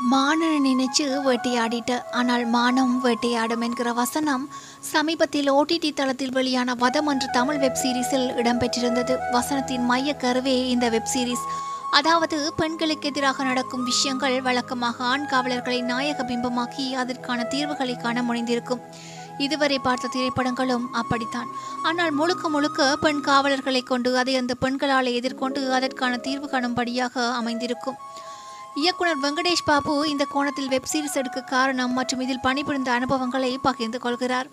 மானனை நினைச்சு வேட்டையாடிட்ட ஆனால் மானம் வேட்டையாடும் என்கிற வசனம் சமீபத்தில் ஓடிடி தளத்தில் வெளியான வதம் என்ற தமிழ் வெப் சீரிஸில் இடம்பெற்றிருந்தது. வசனத்தின் மைய கருவே இந்த வெப் சீரிஸ். அதாவது பெண்களுக்கு எதிராக நடக்கும் விஷயங்கள் வழக்கமாக ஆண் காவலர்களை நாயக பிம்பமாக்கி அதற்கான தீர்வுகளை காண முடிந்திருக்கும். இதுவரை பார்த்த திரைப்படங்களும் அப்படித்தான். ஆனால் முழுக்க முழுக்க பெண் காவலர்களை கொண்டு அதை அந்த பெண்களால் எதிர்கொண்டு அதற்கான தீர்வு காணும்படியாக அமைந்திருக்கும். இயக்குனர் வெங்கடேஷ் பாபு இந்த கோணத்தில் வெப் சீரிஸ் எடுக்க காரணம் மற்றும் இதில் பணிபுரிந்த அனுபவங்களை பகிர்ந்து கொள்கிறார்.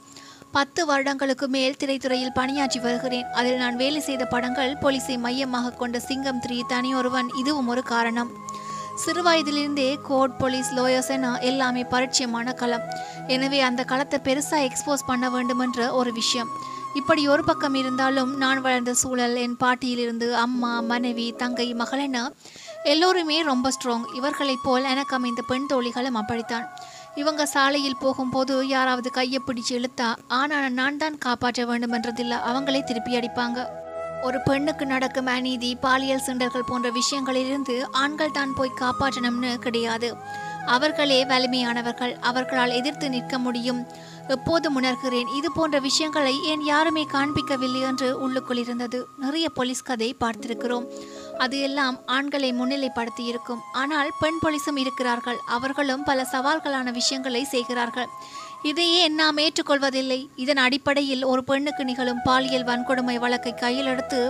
பத்து வருடங்களுக்கு மேல் திரைத்துறையில் பணியாற்றி வருகிறேன். அதில் நான் வேலை செய்த படங்கள் போலீஸை மையமாக கொண்ட சிங்கம் த்ரீ தனியொருவன் இதுவும் ஒரு காரணம். சிறுவயதிலிருந்தே கோர்ட் போலீஸ் லோயர்ஸ் என எல்லாமே பரிச்சயமான களம். எனவே அந்த களத்தை பெருசாக எக்ஸ்போஸ் பண்ண வேண்டுமென்ற ஒரு விஷயம். இப்படி ஒரு பக்கம் இருந்தாலும் நான் வளர்ந்த சூழல் என் பாட்டியிலிருந்து அம்மா மனைவி தங்கை மகள் என எல்லோருமே ரொம்ப ஸ்ட்ராங் இவர்களைப் போல் எனக்கு அமைந்த பெண் தோழிகளும் அப்படித்தான். இவங்க சாலையில் போகும்போது யாராவது கையை பிடிச்சு இழுத்தா ஆனால் நான் தான் காப்பாற்ற வேண்டும் என்றதில்லை. அவங்களே திருப்பி அடிப்பாங்க. ஒரு பெண்ணுக்கு நடக்கும் அநீதி பாலியல் சிண்டர்கள் போன்ற விஷயங்களிலிருந்து ஆண்கள் தான் போய் காப்பாற்றணும்னு கிடையாது. அவர்களே வலிமையானவர்கள். அவர்களால் எதிர்த்து நிற்க முடியும். எப்போதும் உணர்கிறேன் இது போன்ற விஷயங்களை ஏன் யாருமே காண்பிக்கவில்லை என்று உள்ளுக்குள் இருந்தது. நிறைய போலீஸ் கதை பார்த்திருக்கிறோம். அது எல்லாம் ஆண்களை முன்னிலைப்படுத்தி இருக்கும் ஆனால் பெண் போலீஸும் இருக்கிறார்கள். அவர்களும் பல சவால்களான விஷயங்களை செய்கிறார்கள். இதையே நாம் ஏற்றுக்கொள்வதில்லை. இதன் அடிப்படையில் ஒரு பெண்ணுக்கு நிகழும் பாலியல் வன்கொடுமை வழக்கை கையில் எடுத்து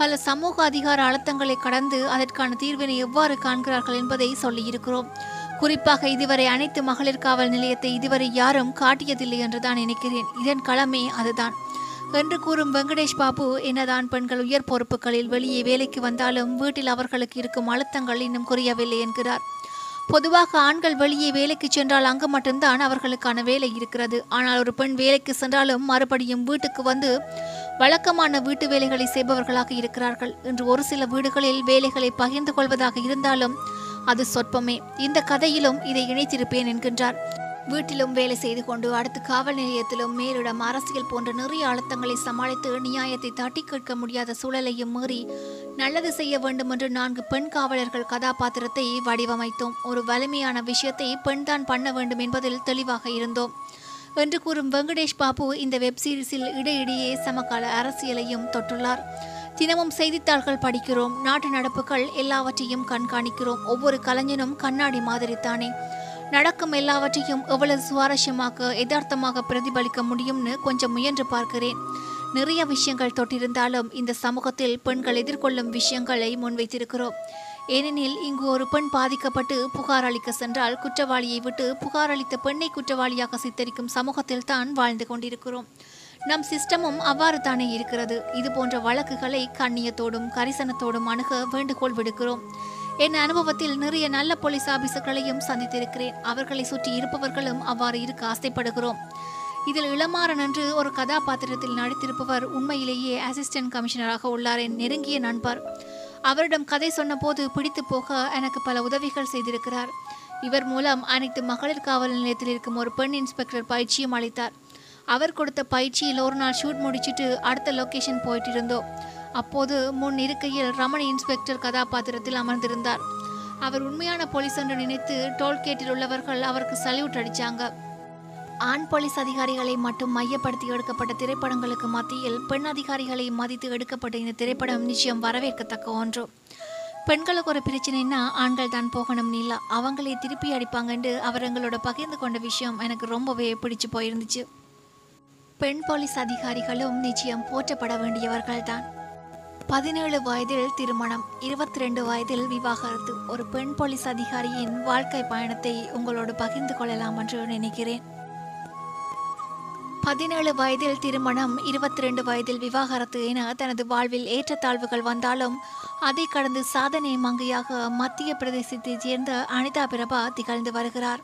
பல சமூக அதிகார அழுத்தங்களை கடந்து அதற்கான தீர்வினை எவ்வாறு காண்கிறார்கள் என்பதை சொல்லியிருக்கிறோம். குறிப்பாக இதுவரை அனைத்து மகளிர் காவல் நிலையத்தை இதுவரை யாரும் காட்டியதில்லை என்று தான் நினைக்கிறேன். இதன் களமே அதுதான். என்று கூறும் வெங்கடேஷ் பாபு என்னதான் பெண்கள் உயர் பொறுப்புகளில் வெளியே வேலைக்கு வந்தாலும் வீட்டில் அவர்களுக்கு இருக்கும் அழுத்தங்கள் இன்னும் குறையவில்லை என்கிறார். பொதுவாக ஆண்கள் வெளியே வேலைக்கு சென்றால் அங்கு மட்டும்தான் அவர்களுக்கான வேலை இருக்கிறது. ஆனால் ஒரு பெண் வேலைக்கு சென்றாலும் மறுபடியும் வீட்டுக்கு வந்து வழக்கமான வீட்டு வேலைகளை செய்பவர்களாக இருக்கிறார்கள். இன்று ஒரு சில வீடுகளில் வேலைகளை பகிர்ந்து கொள்வதாக இருந்தாலும் அது சொற்பமே. இந்த கதையிலும் இதை இணைத்திருப்பேன் என்கின்றார். வீட்டிலும் வேலை செய்து கொண்டு அடுத்து காவல் நிலையத்திலும் மேலிடம் அரசியல் போன்ற நிறைய அழுத்தங்களை சமாளித்து நியாயத்தை தட்டி கேட்க முடியாத சூழலையும் மீறி நல்லது செய்ய வேண்டும் என்று நான்கு பெண் காவலர்கள் கதாபாத்திரத்தை வடிவமைத்தோம். ஒரு வலிமையான விஷயத்தை பெண்தான் பண்ண வேண்டும் என்பதில் தெளிவாக இருந்தோம். என்று கூறும் வெங்கடேஷ் பாபு இந்த வெப் சீரிஸில் இடையிடையே சமகால அரசியலையும் தொட்டுள்ளார். தினமும் செய்தித்தாள்கள் படிக்கிறோம். நாட்டு நடப்புகள் எல்லாவற்றையும் கண்காணிக்கிறோம். ஒவ்வொரு கலைஞனும் கண்ணாடி மாதிரி தானே. நடக்கும் எல்லாவற்றையும் எவ்வளவு சுவாரஸ்யமாக யதார்த்தமாக பிரதிபலிக்க முடியும்னு கொஞ்சம் முயன்று பார்க்கிறேன். நிறைய விஷயங்கள் தொட்டிருந்தாலும் இந்த சமூகத்தில் பெண்கள் எதிர்கொள்ளும் விஷயங்களை முன்வைத்திருக்கிறோம். ஏனெனில் இங்கு ஒரு பெண் பாதிக்கப்பட்டு புகார் அளிக்க சென்றால் குற்றவாளியை விட்டு புகார் அளித்த பெண்ணை குற்றவாளியாக சித்தரிக்கும் சமூகத்தில் தான் வாழ்ந்து கொண்டிருக்கிறோம். நம் சிஸ்டமும் அவ்வாறு தானே இருக்கிறது. இது போன்ற வழக்குகளை கண்ணியத்தோடும் கரிசனத்தோடும் அணுக வேண்டுகோள் விடுக்கிறோம். என் அனுபவத்தில் நிறைய நல்ல போலீஸ் ஆபீசர்களையும் சந்தித்திருக்கிறேன். அவர்களை சுற்றி இருப்பவர்களும் அவ்வாறு இருக்க ஆசைப்படுகிறோம். இதில் இளமாறன் என்று ஒரு கதாபாத்திரத்தில் நடித்திருப்பவர் உண்மையிலேயே அசிஸ்டன்ட் கமிஷனராக உள்ளார் என் நெருங்கிய நண்பர். அவரிடம் கதை சொன்னபோது பிடித்து போக எனக்கு பல உதவிகள் செய்திருக்கிறார். இவர் மூலம் அனைத்து மகளிர் காவல் நிலையத்தில் இருக்கும் ஒரு பெண் இன்ஸ்பெக்டர் பயிற்சியும் அளித்தார். அவர் கொடுத்த பயிற்சியில் ஒரு நாள் ஷூட் முடிச்சிட்டு அடுத்த லொக்கேஷன் போயிட்டு இருந்தோம் அப்போது முன் இருக்கையில் ரமணி இன்ஸ்பெக்டர் கதாபாத்திரத்தில் அமர்ந்திருந்தார். அவர் உண்மையான போலீஸ் என்று நினைத்து டோல்கேட்டில் உள்ளவர்கள் அவருக்கு சல்யூட் அடித்தாங்க ஆண் போலீஸ் அதிகாரிகளை மட்டும் மையப்படுத்தி எடுக்கப்பட்ட திரைப்படங்களுக்கு மத்தியில் பெண் அதிகாரிகளை மதித்து எடுக்கப்பட்ட இந்த திரைப்படம் நிச்சயம் வரவேற்கத்தக்க ஒன்று. பெண்களுக்கு ஒரு பிரச்சனைன்னா ஆண்கள் தான் போகணும் இல்ல அவங்களே திருப்பி அடிப்பாங்கன்னு அவர் எங்களோட பகிர்ந்து கொண்ட விஷயம் எனக்கு ரொம்பவே பிடிச்சு போயிருந்துச்சு. பெண் போலீஸ் அதிகாரிகளும் நிச்சயம் போற்றப்பட வேண்டியவர்கள் தான் பதினேழு வயதில் திருமணம் இருபத்தி ரெண்டு வயதில் விவாகரத்து. ஒரு பெண் போலீஸ் அதிகாரியின் வாழ்க்கை பயணத்தை உங்களோடு பகிர்ந்து கொள்ளலாம் என்று நினைக்கிறேன். பதினேழு வயதில் திருமணம் இருபத்தி ரெண்டு வயதில் விவாகரத்து என தனது வாழ்வில் ஏற்றத்தாழ்வுகள் வந்தாலும் அதை கடந்து சாதனை மங்கையாக மத்திய பிரதேசத்தைச் சேர்ந்த அனிதா பிரபா திகழ்ந்து வருகிறார்.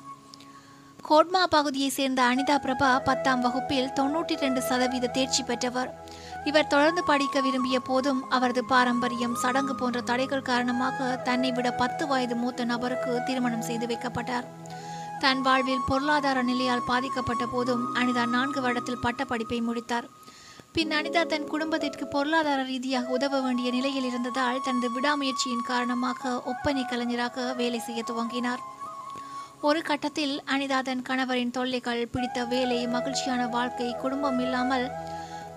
கோட்மா பகுதியைச் சேர்ந்த அனிதா பிரபா பத்தாம் வகுப்பில் தொன்னூற்றி ரெண்டு சதவீத தேர்ச்சி பெற்றவர். இவர் தொடர்ந்து படிக்க விரும்பிய போதும் அவரது பாரம்பரியம் சடங்கு போன்ற தடைகள் காரணமாக தன்னை விட பத்து வயது மூத்த நபருக்கு திருமணம் செய்து வைக்கப்பட்டார். தன் வாழ்வில் பொருளாதார நிலையால் பாதிக்கப்பட்ட போதும் அனிதா நான்கு வருடத்தில் பட்ட படிப்பை முடித்தார். பின் அனிதா தன் குடும்பத்திற்கு பொருளாதார ரீதியாக உதவ வேண்டிய நிலையில் இருந்ததால் தனது விடாமுயற்சியின் காரணமாக ஒப்பனை கலைஞராக வேலை செய்ய துவங்கினார். ஒரு கட்டத்தில் அனிதா தன் கணவரின் தொல்லைகள் பிடித்த வேலை மகிழ்ச்சியான வாழ்க்கை குடும்பம் இல்லாமல்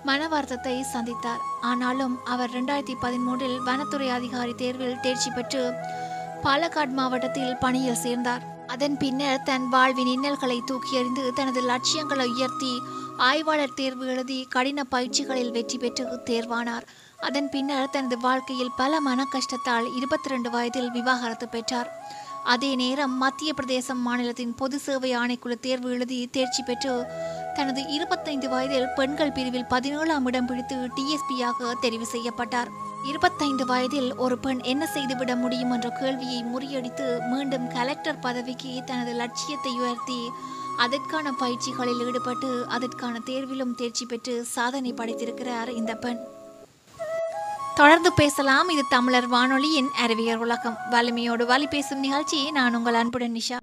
மன வருத்தத்தை சந்தித்தார். ஆனாலும் அவர் ரெண்டாயிரத்தி பதிமூன்றில் வனத்துறை அதிகாரி தேர்வில் தேர்ச்சி பெற்று பாலக்காடு மாவட்டத்தில் பணியில் சேர்ந்தார். அதன் பின்னர் தன் வாழ்வின் இன்னல்களை தூக்கி எறிந்து தனது லட்சியங்களை உயர்த்தி ஆய்வாளர் தேர்வு எழுதி கடின பயிற்சிகளில் வெற்றி பெற்று தேர்வானார். அதன் பின்னர் தனது வாழ்க்கையில் பல மன கஷ்டத்தால் இருபத்தி ரெண்டு வயதில் விவாகரத்து பெற்றார். அதே நேரம் மத்திய பிரதேசம் மாநிலத்தின் பொது சேவை ஆணைக்குழு தேர்வு எழுதி தேர்ச்சி பெற்று தனது இருபத்தைந்து வயதில் பெண்கள் பிரிவில் பதினேழாம் இடம் பிடித்து டிஎஸ்பியாக தெரிவு செய்யப்பட்டார். இருபத்தைந்து வயதில் ஒரு பெண் என்ன செய்துவிட முடியும் என்ற கேள்வியை முறியடித்து மீண்டும் கலெக்டர் பதவிக்கு தனது லட்சியத்தை உயர்த்தி அதற்கான பயிற்சிகளில் ஈடுபட்டு அதற்கான தேர்விலும் தேர்ச்சி பெற்று சாதனை படைத்திருக்கிறார் இந்த பெண். தொடர்ந்து பேசலாம். இது தமிழர் வானொலியின் அறிவியல் உலகம். வலிமையோடு வலி பேசும் நிகழ்ச்சி. நான் உங்கள் அன்புடன் நிஷா.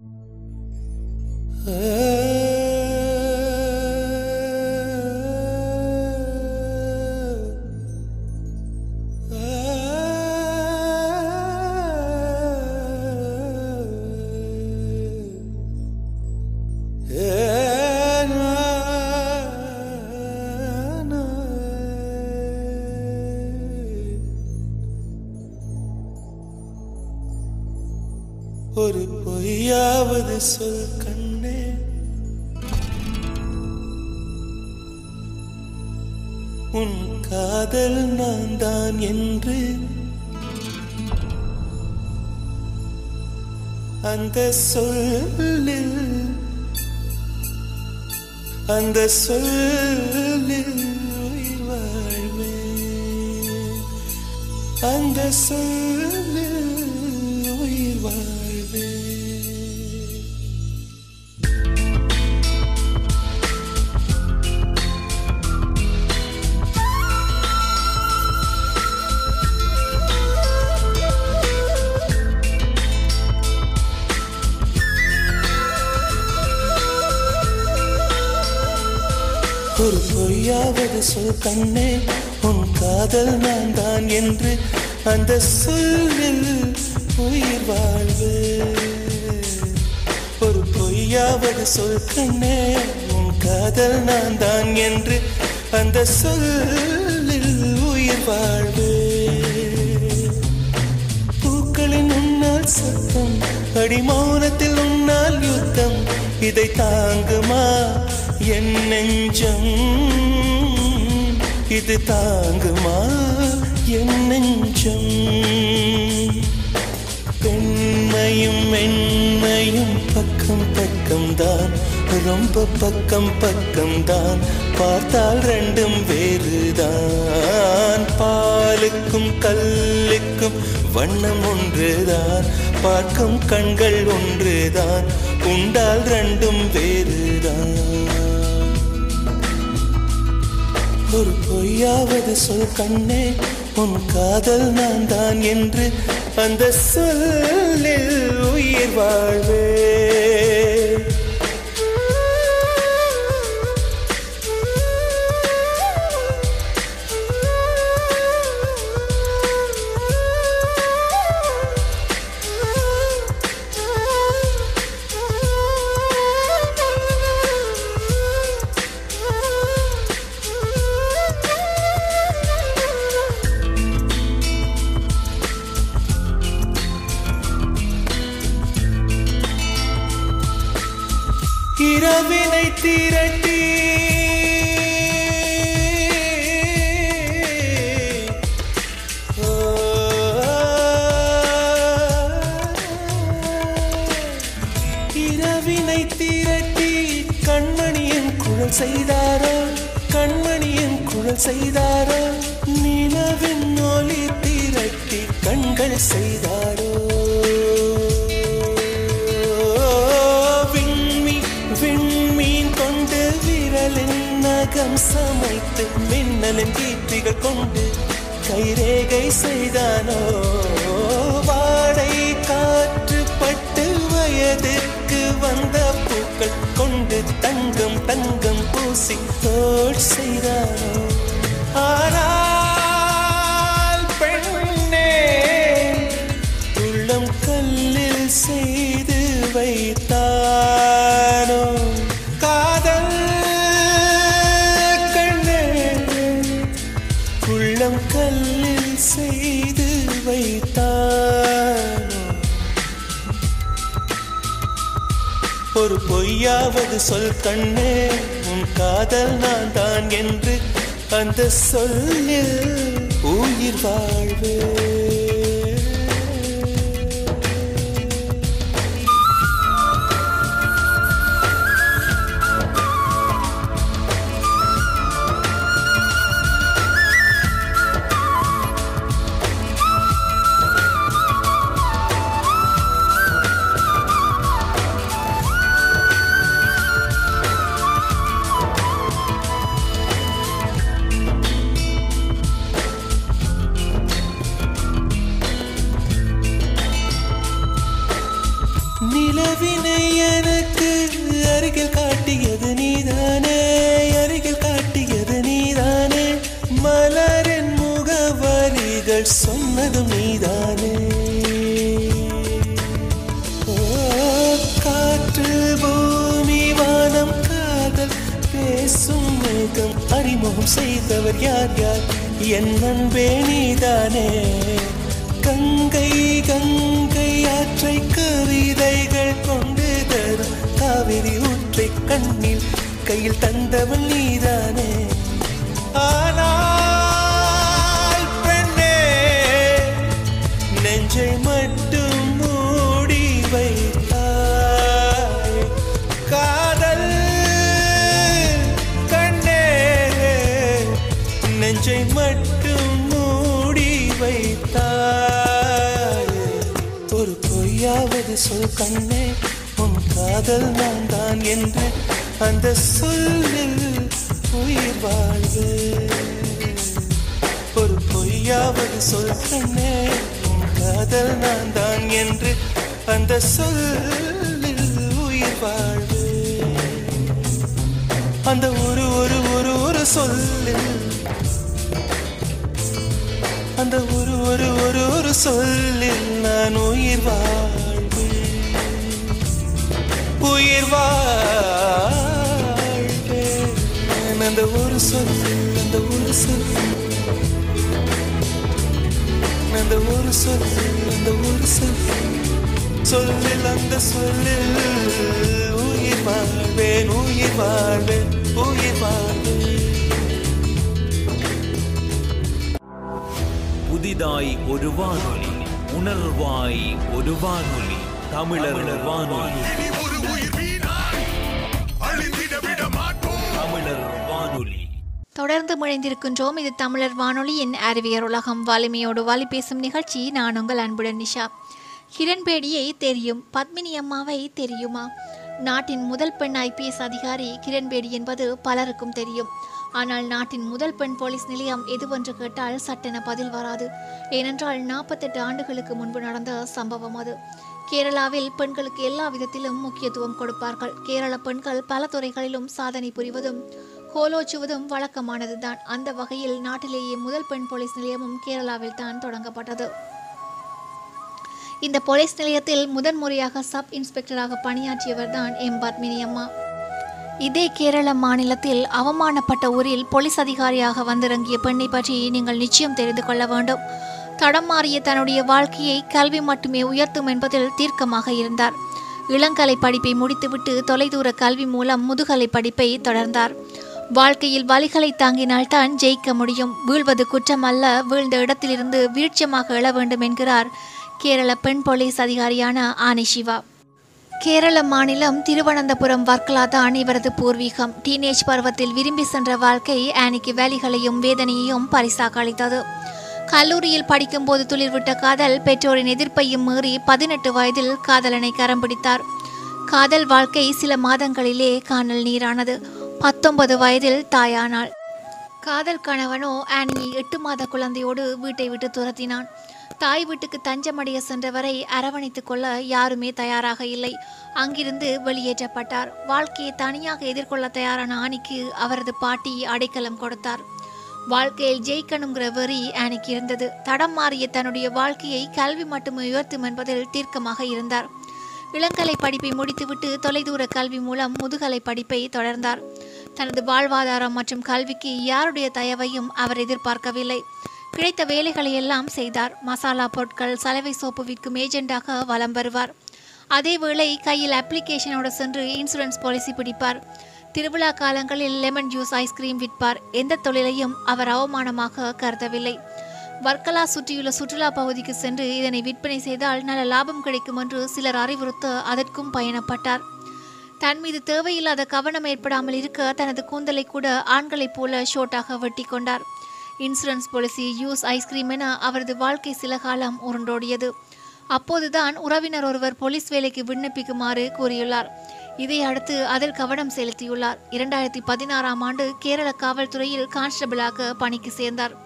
ஒரு பொய்யாவது சொல் கண்ணே. உன் காதல் நான் தான் என்று அந்த சொல்லில் அந்த சொல்லில் உயிர் வாழ்வேன். அந்த சொல்லில் ஒரு பொய்யாவது சொல் கண்ணே உன் காதல் நான் தான் என்று அந்த சொல்லில் உயிர் வாழ்வு. ஒரு பொய்யாவது சொல் கண்ணே உன் காதல் நான் தான் என்று அந்த சொல்லில் உயிர் வாழ்வு. பூக்களின் உன்னால் சத்தம் அடிமௌனத்தில் உன்னால் யுத்தம் இதை தாங்குமா? என் நெஞ்சம் இது தாங்குமா? என் நெஞ்சம் பெண்மையும் மென்மையும் பக்கம் பக்கம் தான் ரொம்ப பக்கம் பக்கம் தான் பார்த்தால் ரெண்டும் வேறுதான். பாலுக்கும் கல்லுக்கும் வண்ணம் ஒன்றுதான். பார்க்கும் கண்கள் ஒன்றுதான். உண்டால் ரெண்டும் வேறுதான். ஒரு பொய்யாவது சொல் கண்ணே உன் காதல் நான் தான் என்று அந்த சொல்லில் உயிர் வாழ்வே இரவினை திரட்டி கண்மணியின் குழல் செய்தாரோ? கண்மணியின் குழல் செய்தாரோ? நிலவின் ஒளி திரட்டி கண்கள் செய்தாரோ? விண்மீ விண்மீன் கொண்டு விரலின் நகம் சமைத்து மின்னலின் கீர்த்திகள் கொண்டு கைரேகை செய்தானோ? வாடை காற்று பட்டு வயது தங்கம் பூசி தோல் செய்தானோ ஆனால் பெண்ணே உள்ளம் கல்லில் செய்து வைத்தானோ? காதல் கண்ணே உள்ளம் கல்லில் செய்து வைத்தானோ? ஒரு பொய்யாவது சொல் கண்ணே. காதல் நான் தான் என்று அந்த சொல்லில் உயிர் வாழ்வு என்று அந்த சொல்லில் உயிர் வாழ்வு. ஒரு பொய்யாவது சொல் காதல் நான் தான் என்று அந்த சொல்லில் உயிர் வாழ்வு. அந்த ஒரு ஒரு ஒரு ஒரு சொல்லில் அந்த ஒரு ஒரு ஒரு ஒரு சொல்லில் நான் உயிர் வாழ் உயிர் வாழ்வேன் அந்த ஒரு சொல் அந்த ஒரு சொல். அந்த ஒரு சொல் அந்த ஒரு சொல். சொல்லில் அந்த சொல்லில் உயிர் வாழ்வேன் உயிர் வாழ்வேன் உயிர் வாழ்வேன். புதிதாய் ஒரு வானொலி உணர்வாய் ஒரு வானொலி தமிழர் வானொலி. தொடர்ந்து முழைந்திருக்கின்றோம். இது தமிழர் வானொலியின் அறிவியர் உலகம். வலிமையோடு வாலி பேசும் நிகழ்ச்சி. நான் உங்கள் அன்புடன் நிஷா. கிரண்பேடியை தெரியும். பத்மினி அம்மாவை தெரியுமா? நாட்டின் முதல் பெண் ஐபிஎஸ் அதிகாரி கிரண்பேடி என்பது பலருக்கும் தெரியும். ஆனால் நாட்டின் முதல் பெண் போலீஸ் நிலையம் எதுவென்று கேட்டால் சட்டென பதில் வராது. ஏனென்றால் நாற்பத்தெட்டு ஆண்டுகளுக்கு முன்பு நடந்த சம்பவம் அது. கேரளாவில் பெண்களுக்கு எல்லா விதத்திலும் முக்கியத்துவம் கொடுப்பார்கள். கேரள பெண்கள் பல துறைகளிலும் சாதனை புரிவதும் கோலோச்சுவதும் வழக்கமானதுதான். அந்த வகையில் நாட்டிலேயே முதல் பெண் போலீஸ் நிலையமும் கேரளாவில் தான் தொடங்கப்பட்டது. இந்த போலீஸ் நிலையத்தில் முதன்முறையாக சப் இன்ஸ்பெக்டராக பணியாற்றியவர் தான் எம். பத்மினி அம்மா இதே கேரள மாநிலத்தில் அவமானப்பட்ட ஊரில் போலீஸ் அதிகாரியாக வந்திறங்கிய பெண்ணை பற்றி நீங்கள் நிச்சயம் தெரிந்து கொள்ள வேண்டும். தடம் மாறிய தன்னுடைய வாழ்க்கையை கல்வி மட்டுமே உயர்த்தும் என்பதில் தீர்க்கமாக இருந்தார். இளங்கலை படிப்பை முடித்துவிட்டு தொலைதூர கல்வி மூலம் முதுகலை படிப்பை தொடர்ந்தார். வாழ்க்கையில் வலிகளை தாங்கினால்தான் ஜெயிக்க முடியும். வீழ்வது குற்றம் அல்ல வீழ்ந்த இடத்திலிருந்து வீழ்ச்சியமாக எழ வேண்டும் என்கிறார் கேரள பெண் போலீஸ் அதிகாரியான ஆனி சிவா. கேரள மாநிலம் திருவனந்தபுரம் வர்க்கலா தான் இவரது பூர்வீகம். டீனேஜ் பருவத்தில் விரும்பி சென்ற வாழ்க்கை ஆனிக்கு வேலிகளையும் வேதனையையும் பரிசாக அளித்தது கல்லூரியில் படிக்கும்போது துளிர்விட்ட காதல் பெற்றோரின் எதிர்ப்பையும் மீறி பதினெட்டு வயதில் காதலனை கரம் பிடித்தார். காதல் வாழ்க்கை சில மாதங்களிலே காணல் நீரானது. பத்தொன்பது வயதில் தாயானாள். காதல் கணவனோ ஆனியை எட்டு மாத குழந்தையோடு வீட்டை விட்டு துரத்தினான். தாய் வீட்டுக்கு தஞ்சமடைய சென்றவரை அரவணைத்துக் கொள்ள யாருமே தயாராக இல்லை. அங்கிருந்து வெளியேற்றப்பட்டார். வாழ்க்கையை தனியாக எதிர்கொள்ள தயாரான ஆனிக்கு அவரது பாட்டி அடைக்கலம் கொடுத்தார். வாழ்க்கையில் ஜெயிக்கணுங்கிற வெறி ஆனிக்கு இருந்தது. தடம் மாறிய தன்னுடைய வாழ்க்கையை கல்வி மட்டும் உயர்த்தும் என்பதில் தீர்க்கமாக இருந்தார். இளங்கலை படிப்பை முடித்துவிட்டு தொலைதூர கல்வி மூலம் முதுகலை படிப்பை தொடர்ந்தார். தனது வாழ்வாதாரம் மற்றும் கல்விக்கு யாருடைய தயவையும் அவர் எதிர்பார்க்கவில்லை. கிடைத்த வேலைகளை எல்லாம் செய்தார். மசாலா பொருட்கள் சலவை சோப்பு விற்கும் ஏஜெண்டாக வலம் வருவார். அதேவேளை கையில் அப்ளிகேஷனோடு சென்று இன்சூரன்ஸ் பாலிசி பிடிப்பார். திருவிழா காலங்களில் லெமன் ஜூஸ் ஐஸ்கிரீம் விற்பார். எந்த தொழிலையும் அவர் அவமானமாக கருதவில்லை. வர்க்கலா சுற்றியுள்ள சுற்றுலா பகுதிக்கு சென்று இதனை விற்பனை செய்தால் நல்ல லாபம் கிடைக்கும் என்று சிலர் அறிவுறுத்த அதற்கும் பயணப்பட்டார். தன் மீது தேவையில்லாத கவனம் ஏற்படாமல் இருக்க தனது கூந்தலை கூட ஆண்களைப் போல ஷோட்டாக வெட்டி கொண்டார். இன்சூரன்ஸ் பாலிசி யூஸ் ஐஸ்கிரீம் என அவரது வாழ்க்கை சில காலம் உருண்டோடியது. அப்போதுதான் உறவினர் ஒருவர் போலீஸ் வேலைக்கு விண்ணப்பிக்குமாறு கூறியுள்ளார். இதை அடுத்து அதில் கவனம் செலுத்தியுள்ளார். இரண்டாயிரத்தி பதினாறாம் ஆண்டு கேரள காவல்துறையில் கான்ஸ்டபிளாக பணிக்கு சேர்ந்தார்.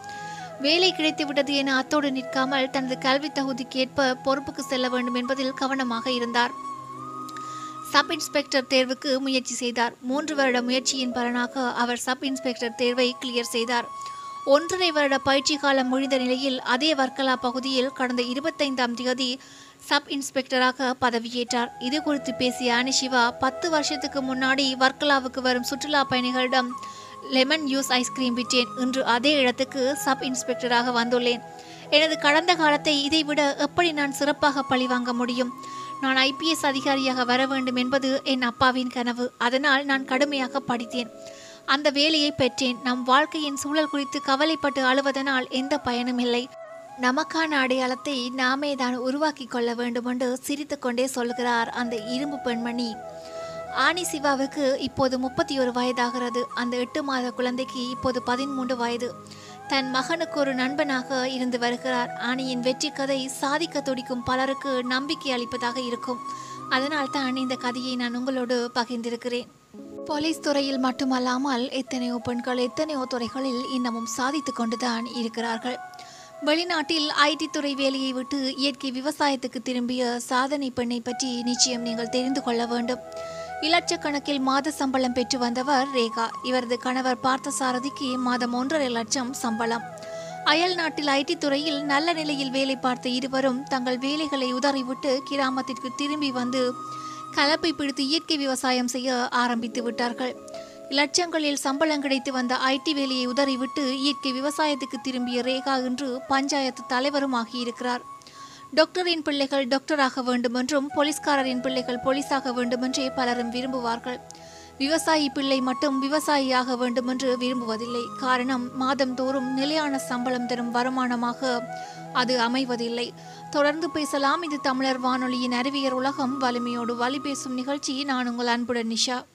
வேலை கிடைத்துவிட்டது என அத்தோடு நிற்காமல் தனது கல்வி தகுதிக்கேற்ப பொறுப்புக்கு செல்ல வேண்டும் என்பதில் கவனமாக இருந்தார். சப் இன்ஸ்பெக்டர் தேர்வுக்கு முயற்சி செய்தார். மூன்று வருட முயற்சியின் பலனாக அவர் சப் இன்ஸ்பெக்டர் தேர்வை கிளியர் செய்தார். ஒன்றரை வருட பயிற்சி காலம் முடிந்த நிலையில் அதே வர்க்கலா பகுதியில் கடந்த இருபத்தைந்தாம் தேதி சப் இன்ஸ்பெக்டராக பதவியேற்றார். இது குறித்து பேசிய அனிஷிவா பத்து வருஷத்துக்கு முன்னாடி வர்க்கலாவுக்கு வரும் சுற்றுலா பயணிகளிடம் லெமன் யூஸ் ஐஸ்கிரீம் விற்றேன் இன்று அதே இடத்துக்கு சப் இன்ஸ்பெக்டராக வந்துள்ளேன். எனது கடந்த காலத்தை இதைவிட எப்படி நான் சிறப்பாக பழிவாங்க முடியும்? நான் ஐபிஎஸ் அதிகாரியாக வர வேண்டும் என்பது என் அப்பாவின் கனவு. அதனால் நான் கடுமையாக படித்தேன். அந்த வேலையை பெற்றேன். நம் வாழ்க்கையின் சூழல் குறித்து கவலைப்பட்டு அழுவதனால் எந்த பயனும் இல்லை. நமக்கான அடையாளத்தை நாமே தான் உருவாக்கி கொள்ள வேண்டும் என்று சிரித்துக்கொண்டே சொல்கிறார் அந்த இரும்பு பெண்மணி. ஆனி சிவாவுக்கு இப்போது முப்பத்தி ஒரு வயதாகிறது. அந்த எட்டு மாத குழந்தைக்கு இப்போது பதிமூன்று வயது. தன் மகனுக்கு ஒரு நண்பனாக இருந்து வருகிறார். ஆனியின் வெற்றி கதை சாதிக்க துடிக்கும் பலருக்கு நம்பிக்கை அளிப்பதாக இருக்கும். அதனால் தான் இந்த கதையை நான் உங்களோடு பகிர்ந்திருக்கிறேன். போலீஸ் துறையில் மட்டுமல்லாமல் எத்தனையோ பெண்கள் எத்தனையோ துறைகளில் இன்னமும் சாதித்து கொண்டுதான் இருக்கிறார்கள். வெளிநாட்டில் ஐடி துறை வேலையை விட்டு இயற்கை விவசாயத்துக்கு திரும்பிய சாதனை பெண்ணை பற்றி நிச்சயம் நீங்கள் தெரிந்து கொள்ள வேண்டும். இலட்சக்கணக்கில் மாத சம்பளம் பெற்று வந்தவர் ரேகா. இவரது கணவர் பார்த்தசாரதிக்கு மாதம் ஒன்றரை லட்சம் சம்பளம். அயல் நாட்டில் ஐடி துறையில் நல்ல நிலையில் வேலை பார்த்த இருவரும் தங்கள் வேலைகளை உதறிவிட்டு கிராமத்திற்கு திரும்பி வந்து கலப்பை பிடித்து இயற்கை விவசாயம் செய்ய ஆரம்பித்து விட்டார்கள். லட்சங்களில் சம்பளம் கிடைத்து வந்த ஐடி வேலையை உதறிவிட்டு இயற்கை விவசாயத்துக்கு திரும்பிய ரேகா இன்று பஞ்சாயத்து தலைவரும் ஆகியிருக்கிறார் டாக்டரின் பிள்ளைகள் டாக்டராக வேண்டுமென்றும் போலீஸ்காரரின் பிள்ளைகள் போலீஸாக வேண்டுமென்றே பலரும் விரும்புவார்கள். விவசாயி பிள்ளை மட்டும் விவசாயியாக வேண்டுமென்று விரும்புவதில்லை. காரணம் மாதந்தோறும் நிலையான சம்பளம் தரும் வருமானமாக அது அமைவதில்லை. தொடர்ந்து பேசலாம். இது தமிழர் வானொலியின் அறிவியர் உலகம். வலிமையோடு வலி பேசும் நிகழ்ச்சி. நான் உங்கள் அன்புடன் நிஷா.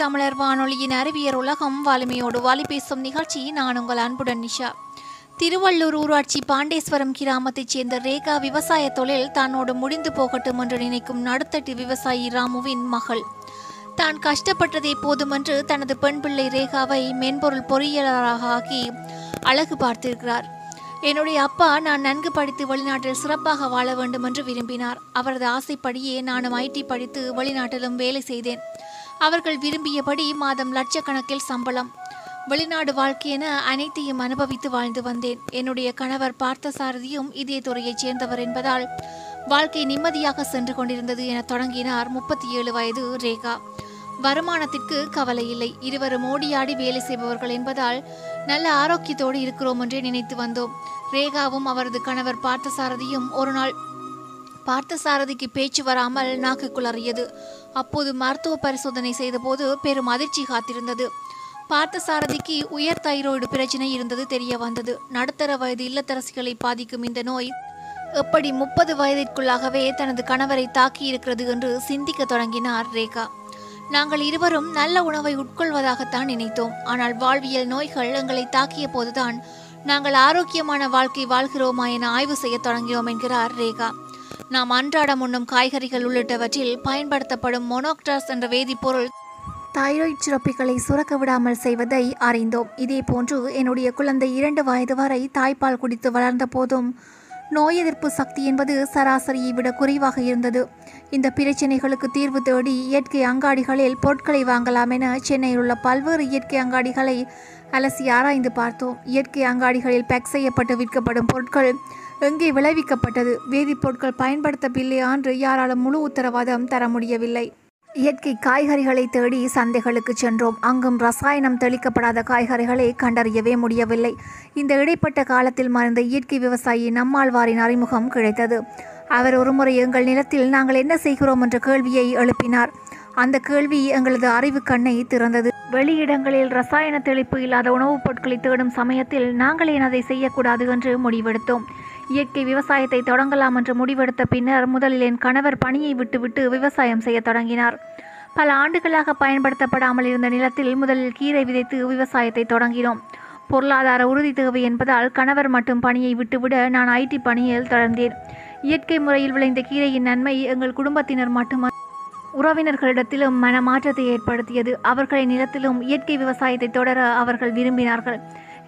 தமிழர் வானொலியின் அறிவியர் உலகம் வலிமையோடு வழி பேசும் நிகழ்ச்சி. நான் உங்கள் அன்புடன் நிஷா. திருவள்ளூர் ஊராட்சி பாண்டேஸ்வரம் கிராமத்தைச் சேர்ந்த ரேகா விவசாய தொழில் தன்னோடு முடிந்து போகட்டும் என்று நினைக்கும் நடுத்தட்டு விவசாயி ராமுவின் மகள். தான் கஷ்டப்பட்டதே போதுமென்று தனது பெண் பிள்ளை ரேகாவை மென்பொருள் பொறியியலாளராக ஆக்கி அழகு பார்த்திருக்கிறார். என்னுடைய அப்பா நான் நன்கு படித்து வெளிநாட்டில் சிறப்பாக வாழ வேண்டும் என்று விரும்பினார். அவரது ஆசைப்படியே நானும் ஐடி படித்து வெளிநாட்டிலும் வேலை செய்தேன். அவர்கள் விரும்பியபடி மாதம் லட்சக்கணக்கில் சம்பளம். வெளிநாடு வாழ்க்கை என அனைத்தையும் அனுபவித்து வாழ்ந்து வந்தேன். என்னுடைய கணவர் பார்த்தசாரதியும் இதே துறையைச் சேர்ந்தவர் என்பதால் வாழ்க்கை நிம்மதியாக சென்று கொண்டிருந்தது என தொடங்கினார் முப்பத்தி ஏழு வயது ரேகா. வருமானத்திற்கு கவலை இல்லை. இருவரும் ஓடியாடி வேலை செய்பவர்கள் என்பதால் நல்ல ஆரோக்கியத்தோடு இருக்கிறோம் என்றே நினைத்து வந்தோம். ரேகாவும் அவரது கணவர் பார்த்தசாரதியும் ஒரு நாள் பார்த்தசாரதிக்கு பேச்சு வராமல் நாக்கு குளறியது அப்போது மருத்துவ பரிசோதனை செய்தபோது பெரும் அதிர்ச்சி காத்திருந்தது. பார்த்தசாரதிக்கு உயர் தைராய்டு பிரச்சனை இருந்தது தெரிய வந்தது. நடுத்தர வயது இல்லத்தரசிகளை பாதிக்கும் இந்த நோய் எப்படி முப்பது வயதிற்குள்ளாகவே தனது கணவரை தாக்கி இருக்கிறது என்று சிந்திக்க தொடங்கினார் ரேகா. நாங்கள் இருவரும் நல்ல உணவை உட்கொள்வதாகத்தான் நினைத்தோம். ஆனால் வாழ்வியல் நோய்கள் எங்களை தாக்கிய போதுதான் நாங்கள் ஆரோக்கியமான வாழ்க்கை வாழ்கிறோமா என ஆய்வு செய்ய தொடங்கினோம் என்கிறார் ரேகா. நாம் அன்றாடம் உண்ணும் காய்கறிகள் உள்ளிட்டவற்றில் பயன்படுத்தப்படும் மொனோக்டாஸ் என்ற வேதிப்பொருள் தைராய்டு சுரப்பிகளை சுரக்க விடாமல் செய்வதை அறிந்தோம். இதே போன்று என்னுடைய குழந்தை இரண்டு வயது வரை தாய்ப்பால் குடித்து வளர்ந்த போதும் நோய் எதிர்ப்பு சக்தி என்பது சராசரியை விட குறைவாக இருந்தது. இந்த பிரச்சனைகளுக்கு தீர்வு தேடி இயற்கை அங்காடிகளில் பொருட்களை வாங்கலாம் என சென்னையில் உள்ள பல்வேறு இயற்கை அங்காடிகளை அலசி ஆராய்ந்து பார்த்தோம். இயற்கை அங்காடிகளில் பேக் செய்யப்பட்டு விற்கப்படும் பொருட்கள் எங்கே விளைவிக்கப்பட்டது? வேதிப்பொருட்கள் பயன்படுத்தவில்லை என்று யாராலும் முழு உத்தரவாதம் தர முடியவில்லை. இயற்கை காய்கறிகளை தேடி சந்தைகளுக்கு சென்றோம். அங்கும் ரசாயனம் தெளிக்கப்படாத காய்கறிகளை கண்டறியவே முடியவில்லை. இந்த இடைப்பட்ட காலத்தில் மறைந்த இயற்கை விவசாயி நம்மாழ்வாரின் அறிமுகம் கிடைத்தது. அவர் ஒருமுறை எங்கள் நிலத்தில் நாங்கள் என்ன செய்கிறோம் என்ற கேள்வியை எழுப்பினார். அந்த கேள்வி எங்களது அறிவு கண்ணை திறந்தது. வெளியிடங்களில் ரசாயன தெளிப்பு இல்லாத உணவுப் பொருட்களை தேடும் சமயத்தில் நாங்கள் ஏன் அதை செய்யக்கூடாது என்று முடிவெடுத்தோம். இயற்கை விவசாயத்தை தொடங்கலாம் என்று முடிவெடுத்த பின்னர் முதலில் என் கணவர் பணியை விட்டுவிட்டு விவசாயம் செய்ய தொடங்கினார். பல ஆண்டுகளாக பயன்படுத்தப்படாமல் இருந்த நிலத்தில் முதலில் கீரை விதைத்து விவசாயத்தை தொடங்கினோம். பொருளாதார உறுதி தேவை என்பதால் கணவர் மட்டும் பணியை விட்டுவிட நான் ஐடி பணியில் தொடர்ந்தேன். இயற்கை முறையில் விளைந்த கீரையின் நன்மை எங்கள் குடும்பத்தினர் மட்டுமல்ல உறவினர்களிடத்திலும் மனமாற்றத்தை ஏற்படுத்தியது. அவர்களின் நிலத்திலும் இயற்கை விவசாயத்தை தொடர அவர்கள் விரும்பினார்கள்.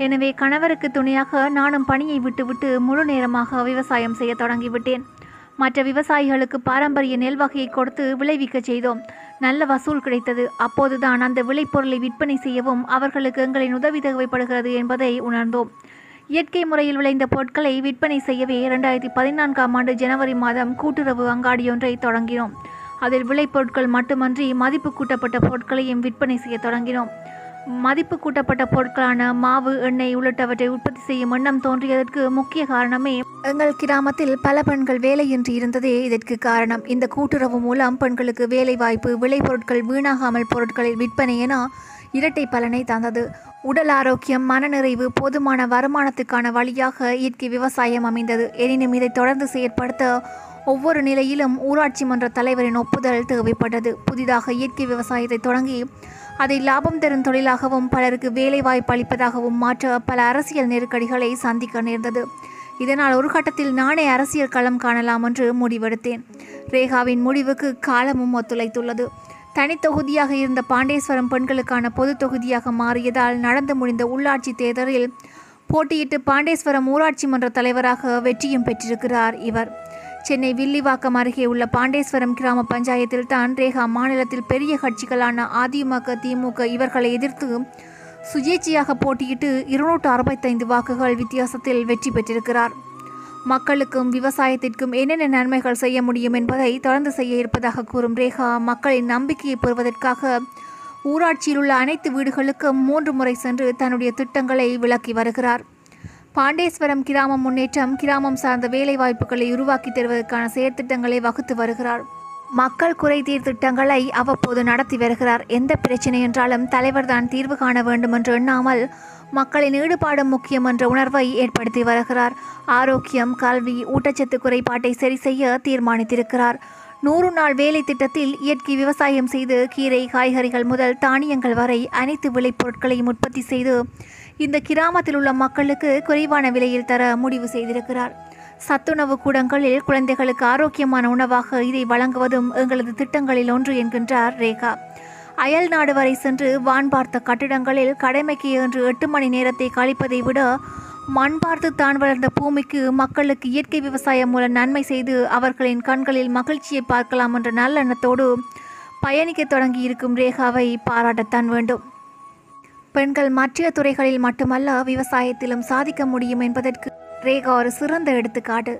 எனவே கணவருக்கு துணையாக நானும் பணியை விட்டுவிட்டு முழு நேரமாக விவசாயம் செய்ய தொடங்கிவிட்டேன். மற்ற விவசாயிகளுக்கு பாரம்பரிய நெல் வகையை கொடுத்து விளைவிக்க செய்தோம். நல்ல வசூல் கிடைத்தது. அப்போதுதான் அந்த விளைபொருளை விற்பனை செய்யவும் அவர்களுக்கு எங்களின் உதவி தேவைப்படுகிறது என்பதை உணர்ந்தோம். இயற்கை முறையில் விளைந்த பொருட்களை விற்பனை செய்யவே இரண்டாயிரத்தி பதினான்காம் ஆண்டு ஜனவரி மாதம் கூட்டுறவு அங்காடியொன்றை தொடங்கினோம். அதில் விளைபொருட்கள் மட்டுமன்றி மதிப்பு கூட்டப்பட்ட பொருட்களையும் விற்பனை செய்ய தொடங்கினோம். மதிப்பு கூட்டப்பட்ட பொருட்களான மாவு எண்ணெய் உள்ளிட்டவற்றை உற்பத்தி செய்யும் எண்ணம் தோன்றியதற்கு முக்கிய காரணமே எங்கள் கிராமத்தில் பல பெண்கள் வேலையின்றி இருந்ததே இதற்கு காரணம். இந்த கூட்டுறவு மூலம் பெண்களுக்கு வேலை வாய்ப்பு விளைபொருட்கள் வீணாகாமல் பொருட்களில் விற்பனை என இரட்டை பலனை தந்தது. உடல் ஆரோக்கியம் மனநிறைவு போதுமான வருமானத்துக்கான வழியாக இயற்கை விவசாயம் அமைந்தது. எனினும் இதை தொடர்ந்து செயற்படுத்த ஒவ்வொரு நிலையிலும் ஊராட்சி மன்ற தலைவரின் ஒப்புதல் தேவைப்பட்டது. புதிதாக இயற்கை விவசாயத்தை தொடங்கி அதை லாபம் தரும் தொழிலாகவும் பலருக்கு வேலைவாய்ப்பு அளிப்பதாகவும் மாற்ற பல அரசியல் நெருக்கடிகளை சந்திக்க நேர்ந்தது. இதனால் ஒரு கட்டத்தில் நானே அரசியல் களம் காணலாம் என்று முடிவெடுத்தேன். ரேகாவின் முடிவுக்கு காலமும் ஒத்துழைத்துள்ளது. தனித்தொகுதியாக இருந்த பாண்டேஸ்வரம் பெண்களுக்கான பொது தொகுதியாக மாறியதால் நடந்து முடிந்த உள்ளாட்சி தேர்தலில் போட்டியிட்டு பாண்டேஸ்வரம் ஊராட்சி மன்ற தலைவராக வெற்றியும் பெற்றிருக்கிறார் இவர். சென்னை வில்லிவாக்கம் அருகே உள்ள பாண்டேஸ்வரம் கிராம பஞ்சாயத்தில் தான் ரேகா மாநிலத்தில் பெரிய கட்சிகளான அதிமுக திமுக இவர்களை எதிர்த்து சுயேட்சையாக போட்டியிட்டு இருநூற்று அறுபத்தைந்து வாக்குகள் வித்தியாசத்தில் வெற்றி பெற்றிருக்கிறார். மக்களுக்கும் விவசாயத்திற்கும் என்னென்ன நன்மைகள் செய்ய முடியும் என்பதை தொடர்ந்து செய்ய இருப்பதாக கூறும் ரேகா மக்களின் நம்பிக்கையை பெறுவதற்காக ஊராட்சியில் உள்ள அனைத்து வீடுகளுக்கும் மூன்று முறை சென்று தன்னுடைய திட்டங்களை விளக்கி வருகிறார். பாண்டேஸ்வரம் கிராம முன்னேற்றம் கிராமம் சார்ந்த வேலை வாய்ப்புகளை உருவாக்கி தருவதற்கான செயற்திட்டங்களை வகுத்து வருகிறார். மக்கள் குறைதீர் திட்டங்களை அவ்வப்போது நடத்தி வருகிறார். எந்த பிரச்சனை என்றாலும் தலைவர் தான் தீர்வு காண வேண்டும் என்று எண்ணாமல் மக்களின் ஈடுபாடு முக்கியம் என்ற உணர்வை ஏற்படுத்தி வருகிறார். ஆரோக்கியம் கல்வி ஊட்டச்சத்து குறைபாட்டை சரி செய்ய தீர்மானித்திருக்கிறார். நூறு நாள் வேலை திட்டத்தில் இயற்கை விவசாயம் செய்து கீரை காய்கறிகள் முதல் தானியங்கள் வரை அனைத்து விளைபொருட்களையும் உற்பத்தி செய்து இந்த கிராமத்தில் உள்ள மக்களுக்கு குறைவான விலையில் தர முடிவு செய்திருக்கிறார். சத்துணவு கூடங்களில் குழந்தைகளுக்கு ஆரோக்கியமான உணவாக இதை வழங்குவதும் எங்களது திட்டங்களில் ஒன்று என்கின்றார் ரேகா. அயல் நாடு வரை சென்று வான் பார்த்த கட்டிடங்களில் கடமைக்கு என்று எட்டு மணி நேரத்தை கழிப்பதை விட மண் பார்த்து தான் வளர்ந்த பூமிக்கு மக்களுக்கு இயற்கை விவசாயம் மூலம் நன்மை செய்து அவர்களின் கண்களில் மகிழ்ச்சியை பார்க்கலாம் என்ற நல்லெண்ணத்தோடு பயணிக்க தொடங்கி இருக்கும் ரேகாவை பாராட்டத்தான் வேண்டும். பெண்கள் மற்ற துறைகளில் மட்டுமல்ல விவசாயத்திலும் சாதிக்க முடியும் என்பதற்கு ரேகா ஒரு சிறந்த எடுத்துக்காட்டு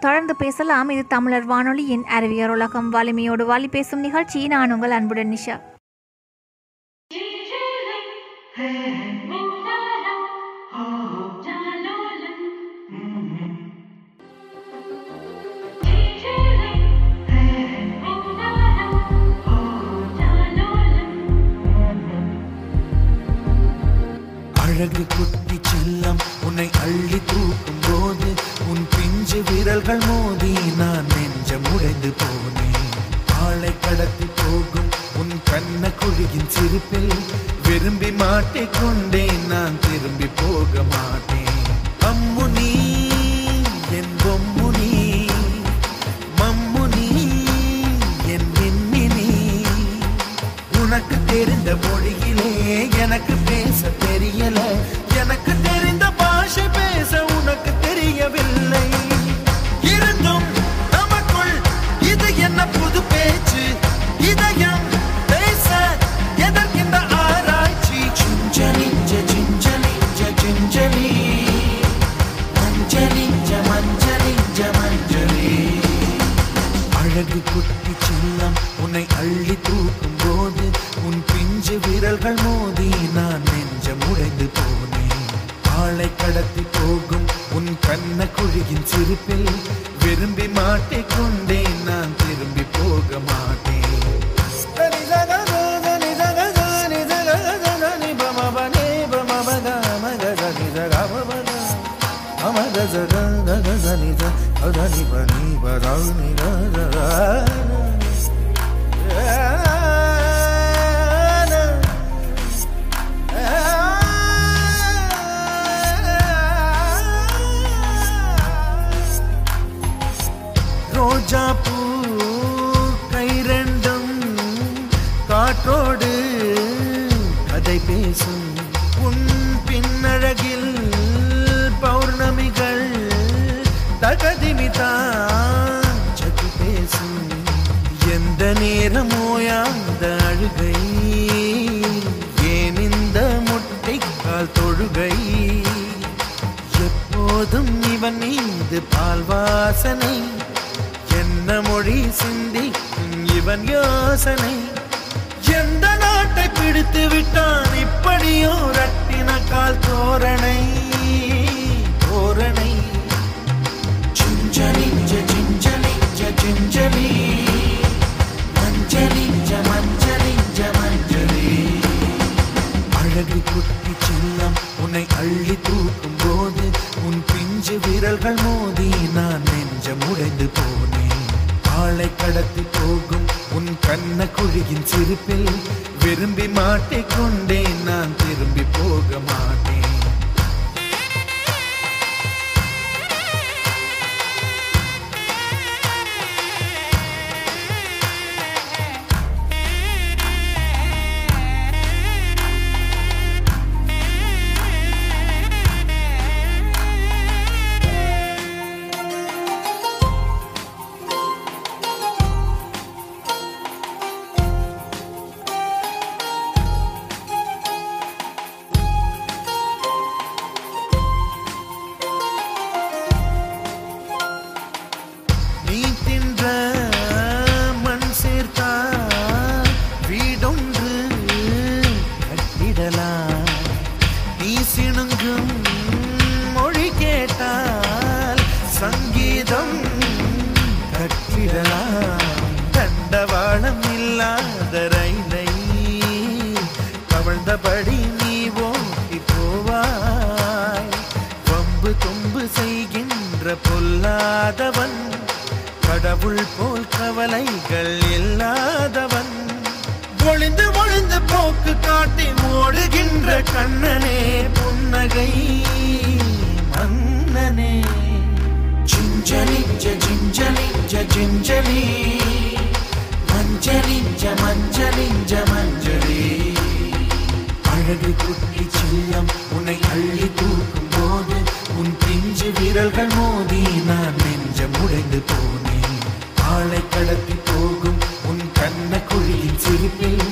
தொடர்ந்து பேசலாம் இது தமிழர் வானொலியின் அறிவியர் உலகம் வலிமையோடு வாலி பேசும் நிகழ்ச்சி நான் உங்கள் அன்புடன் நிஷா அழகு குட்டி செல்லம் உன்னை அள்ளி தூக்கும் போது உன் பிஞ்சு விரல்கள் மோதி நான் நெஞ்சம் உடைந்து போனேன். ஆளை கடத்தி போகும் உன் கண்ண குழியின் சிரிப்பில் விரும்பி மாட்டிக்கொண்டேன். நான் திரும்பி போக மாட்டேன். மொழியிலே எனக்கு பேச தெரியல. எனக்கு தெரிந்த பாஷை பேச உனக்கு தெரியவில்லை. இருந்தும் நமக்குள் இது என்ன புது பேச்சு? இதயம் பேச எதற்கின்ற ஆராய்ச்சி. சிஞ்ச நிஞ்ச சிஞ்ச நிஞ்ச சிஞ்சலி மஞ்ச அழகு குட்டி செல்லம் உன்னை அள்ளி தூக்க பிஞ்சு விரல்கள் மோதி நான் நெஞ்சம் உடைந்து போனேன். ஆளை கடத்தி போகும் உன் கண்ண குழியின் சிரிப்பில் விரும்பி மாட்டிக்கொண்டேன். நான் திரும்பி போக மாட்டேன். அழகு குட்டி செல்லம் உன்னை அள்ளி தூக்கும் போது உன் பிஞ்சு விரல்கள் மோதி நான் நெஞ்சம் உடைந்து போனேன். ஆளை கடத்தி போகும் உன் கண்ண குழியின் சிரிப்பில்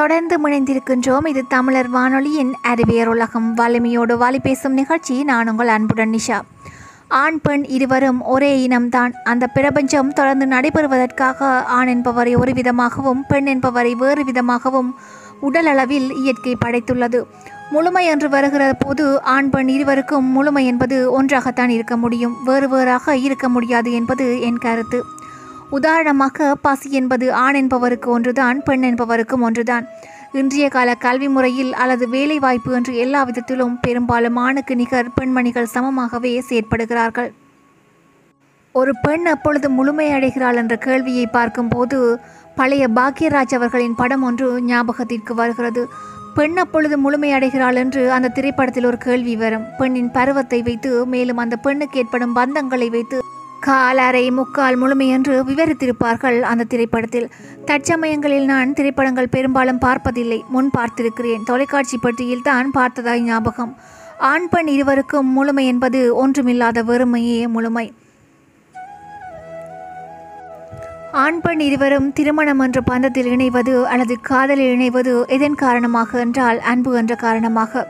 தொடர்ந்து முனைந்திருக்கின்றோம். இது தமிழர் வானொலியின் அறிவியர் உலகம் வலிமையோடு வழி பேசும் நிகழ்ச்சி. நான் உங்கள் அன்புடன் நிஷா. ஆண் பெண் இருவரும் ஒரே இனம்தான். அந்த பிரபஞ்சம் தொடர்ந்து நடைபெறுவதற்காக ஆண் என்பவரை ஒரு விதமாகவும் பெண் என்பவரை வேறு விதமாகவும் உடல் அளவில் இயற்கை படைத்துள்ளது. முழுமை என்று வருகிற போது ஆண் பெண் இருவருக்கும் முழுமை என்பது ஒன்றாகத்தான் இருக்க முடியும். வேறு வேறாக இருக்க முடியாது என்பது என் கருத்து. உதாரணமாக பசி என்பது ஆண் என்பவருக்கு ஒன்றுதான் பெண் என்பவருக்கும் ஒன்றுதான். இன்றைய கால கல்வி முறையில் அல்லது வேலைவாய்ப்பு என்று எல்லா விதத்திலும் பெரும்பாலும் ஆணுக்கு நிகர் பெண்மணிகள் சமமாகவே செயற்படுகிறார்கள். ஒரு பெண் அப்பொழுது முழுமையடைகிறாள் என்ற கேள்வியை பார்க்கும்போது பழைய பாக்யராஜ் அவர்களின் படம் ஒன்று ஞாபகத்திற்கு வருகிறது. பெண் அப்பொழுது முழுமையடைகிறாள் என்று அந்த திரைப்படத்தில் ஒரு கேள்வி வரும். பெண்ணின் பருவத்தை வைத்து மேலும் அந்த பெண்ணுக்கு ஏற்படும் பந்தங்களை வைத்து கால் அரை முக்கால் முழுமை என்று விவரித்திருப்பார்கள் அந்த திரைப்படத்தில். தற்சமயங்களில் நான் திரைப்படங்கள் பெரும்பாலும் பார்ப்பதில்லை. முன் பார்த்திருக்கிறேன். தொலைக்காட்சி பட்டியில் தான் பார்த்ததாய் ஞாபகம். ஆண் பெண் இருவருக்கும் முழுமை என்பது ஒன்றுமில்லாத வெறுமையே முழுமை. ஆண் பெண் இருவரும் திருமணம் என்ற பந்தத்தில் இணைவது அல்லது காதலில் இணைவது எதன் காரணமாக என்றால் அன்பு என்ற காரணமாக.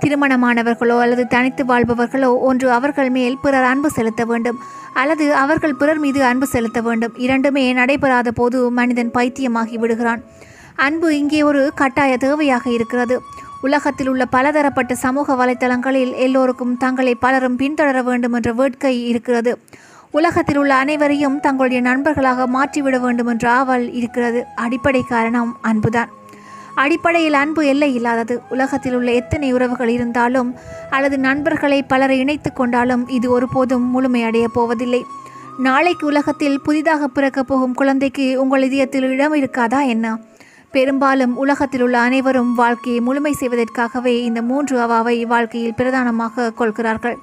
திருமணமானவர்களோ அல்லது தனித்து வாழ்பவர்களோ ஒன்று அவர்கள் மேல் பிறர் அன்பு செலுத்த வேண்டும். அல்லது அவர்கள் பிறர் மீது அன்பு செலுத்த வேண்டும். இரண்டுமே நடைபெறாத போது மனிதன் பைத்தியமாகி விடுகிறான். அன்பு இங்கே ஒரு கட்டாய தேவையாக இருக்கிறது. உலகத்தில் உள்ள பலதரப்பட்ட சமூக வலைத்தளங்களில் எல்லோருக்கும் தங்களை பலரும் பின்தொடர வேண்டும் என்ற வேட்கை இருக்கிறது. உலகத்தில் உள்ள அனைவரையும் தங்களுடைய நண்பர்களாக மாற்றிவிட வேண்டும் என்ற ஆவல் இருக்கிறது. அடிப்படை காரணம் அன்புதான். அடிப்படையில் அன்பு எல்லை இல்லாதது. உலகத்தில் உள்ள எத்தனை உறவுகள் இருந்தாலும் அல்லது நண்பர்களை பலரை இணைத்து கொண்டாலும் இது ஒருபோதும் முழுமையடையப் போவதில்லை. நாளைக்கு உலகத்தில் புதிதாக பிறக்கப் போகும் குழந்தைக்கு உங்கள் இதயத்தில் இடம் இருக்காதா என்ன? பெரும்பாலும் உலகத்தில் உள்ள அனைவரும் வாழ்க்கையை முழுமை செய்வதற்காகவே இந்த மூன்று அவாவை வாழ்க்கையில் பிரதானமாக கொள்கிறார்கள்.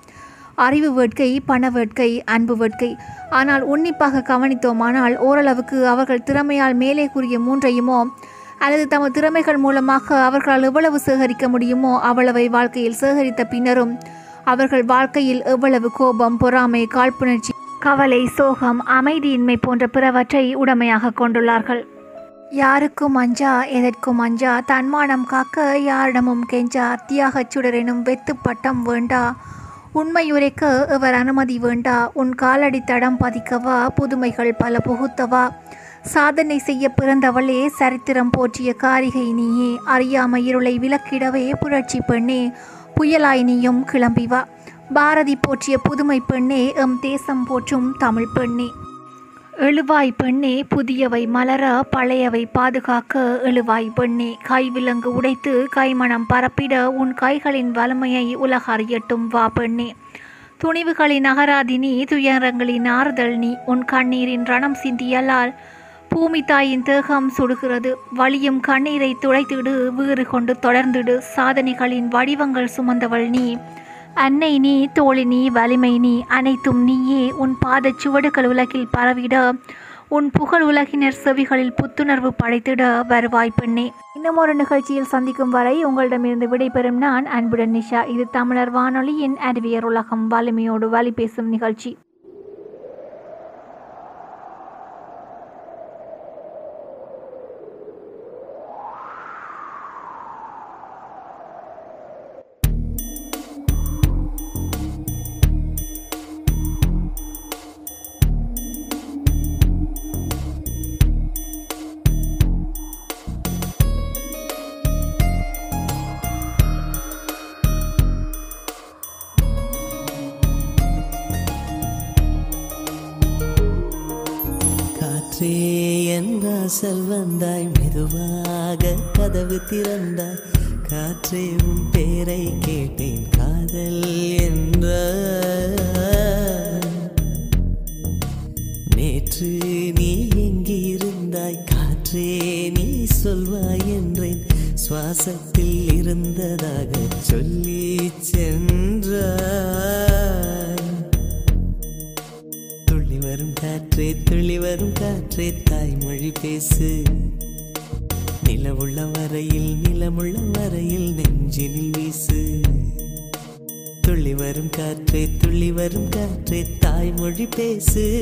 அறிவு வேட்கை பண வேட்கை அன்பு வேட்கை. ஆனால் உன்னிப்பாக கவனித்தோமானால் ஓரளவுக்கு அவர்கள் திறமையால் மேலே கூறிய மூன்றையுமோ அல்லது தமது திறமைகள் மூலமாக அவர்களால் எவ்வளவு சேகரிக்க முடியுமோ அவ்வளவை வாழ்க்கையில் சேகரித்த பின்னரும் அவர்கள் வாழ்க்கையில் எவ்வளவு கோபம் பொறாமை காழ்ப்புணர்ச்சி கவலை சோகம் அமைதியின்மை போன்ற பிறவற்றை உடமையாக கொண்டுள்ளார்கள். யாருக்கும் அஞ்சா எதற்கும் அஞ்சா தன்மானம் காக்க யாரிடமும் கெஞ்சா தியாகச் சுடரெனும் வெத்து பட்டம் வேண்டா உண்மை உரைக்க இவர் அனுமதி வேண்டா உன் காலடி தடம் பதிக்கவா புதுமைகள் பல புகுத்தவா சாதனை செய்ய பிறந்தவளே சரித்திரம் போற்றிய காரிகை நீயே அறியாம இருளை விளக்கிடவே புரட்சி பெண்ணே புயலாய் நீயும் கிளம்பி வா. பாரதி போற்றிய புதுமை பெண்ணே எம் தேசம் போற்றும் தமிழ் பெண்ணே. எழுவாய் பெண்ணே புதியவை மலர பழையவை பாதுகாக்க எழுவாய் பெண்ணே. கைவிலங்கு உடைத்து கைமணம் பரப்பிட உன் கைகளின் வலிமையை உலக அறியட்டும் வா பெண்ணே. துணிவுகளின் அகராதினி துயரங்களின் ஆறுதல் நீ உன் கண்ணீரின் ரணம் சிந்தியலால் பூமி தாயின் தேகம் சுடுகிறது. வலியும் கண்ணீரை துளைத்திடு வீறு கொண்டு தொடர்ந்திடு. சாதனைகளின் வடிவங்கள் சுமந்தவள் நீ. அன்னை நீ தோழி நீ வலிமை நீ. அனைத்தும் நீயே. உன் பாதச் சுவடுகள் உலகில் பரவிட உன் புகழ் உலகினர் செவிகளில் புத்துணர்வு படைத்திட வருவாய் பெண்ணே. இன்னும் ஒரு நிகழ்ச்சியில் சந்திக்கும் வரை உங்களிடமிருந்து விடைபெறும் நான் அன்புடன் நிஷா. இது தமிழர் வானொலியின் அறிவியர் உலகம். வலிமையோடு வழி பேசும் நிகழ்ச்சி. காற்றே என் செல்வந்தாய் மெதுவாக கதவு திறந்தாய். காற்றே உன் பேரை கேட்டேன் காதல் என்ற நேற்று நீ எங்கே இருந்தாய் காற்றே நீ சொல்வாய் என்றேன். சுவாசத்தில் இருந்ததாக சொல்லி சென்றாய். வரும் காற்றே துள்ளி வரும் காற்றே தாய்மொழி பேசு. நிலவுள்ள வரையில் நிலமுள்ள வரையில் நெஞ்சினில் வீசு. துள்ளி வரும் காற்றே துள்ளி வரும் காற்றே தாய்மொழி பேசு.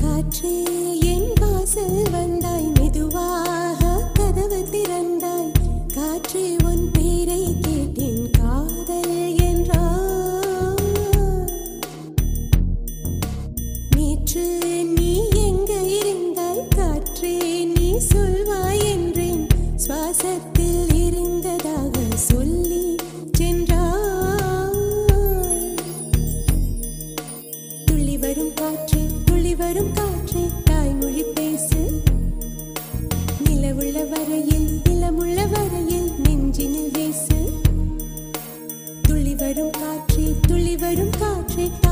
காற்றே என் வாசல் வந்தாய் You.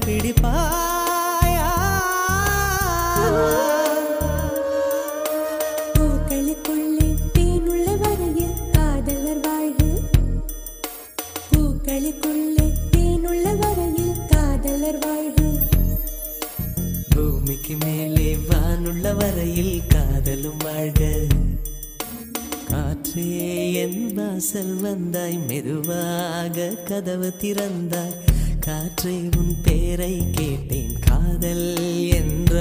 கண்டுபிடிப்பாயா பூக்களுக்குள்ளே தேனுள்ள வரையில் காதலர் வாழ்வு பூக்களுக்குள்ளே தேனுள்ள வரையில் காதலர் வாழ்வு பூமிக்கு மேலே வானுள்ள வரையில் காதலும் வாழ்க. காற்றே என் வாசல் வந்தாய் மெதுவாக கதவு திறந்தாய். காற்றே உன் பேரை கேட்டேன் காதல் என்ற.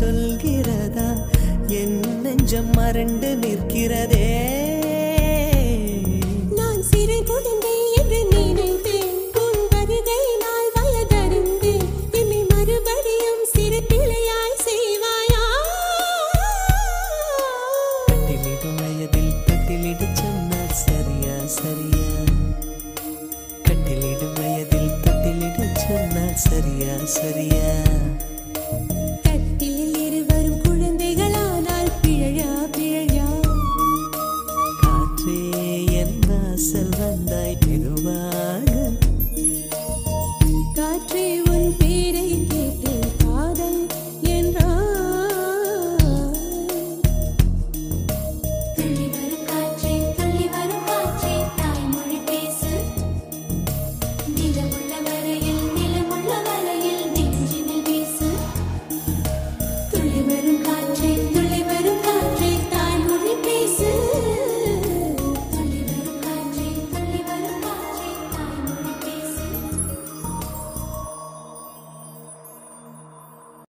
சொல்கிறதா? என் நெஞ்சம் மறண்டு நிற்கிறதே.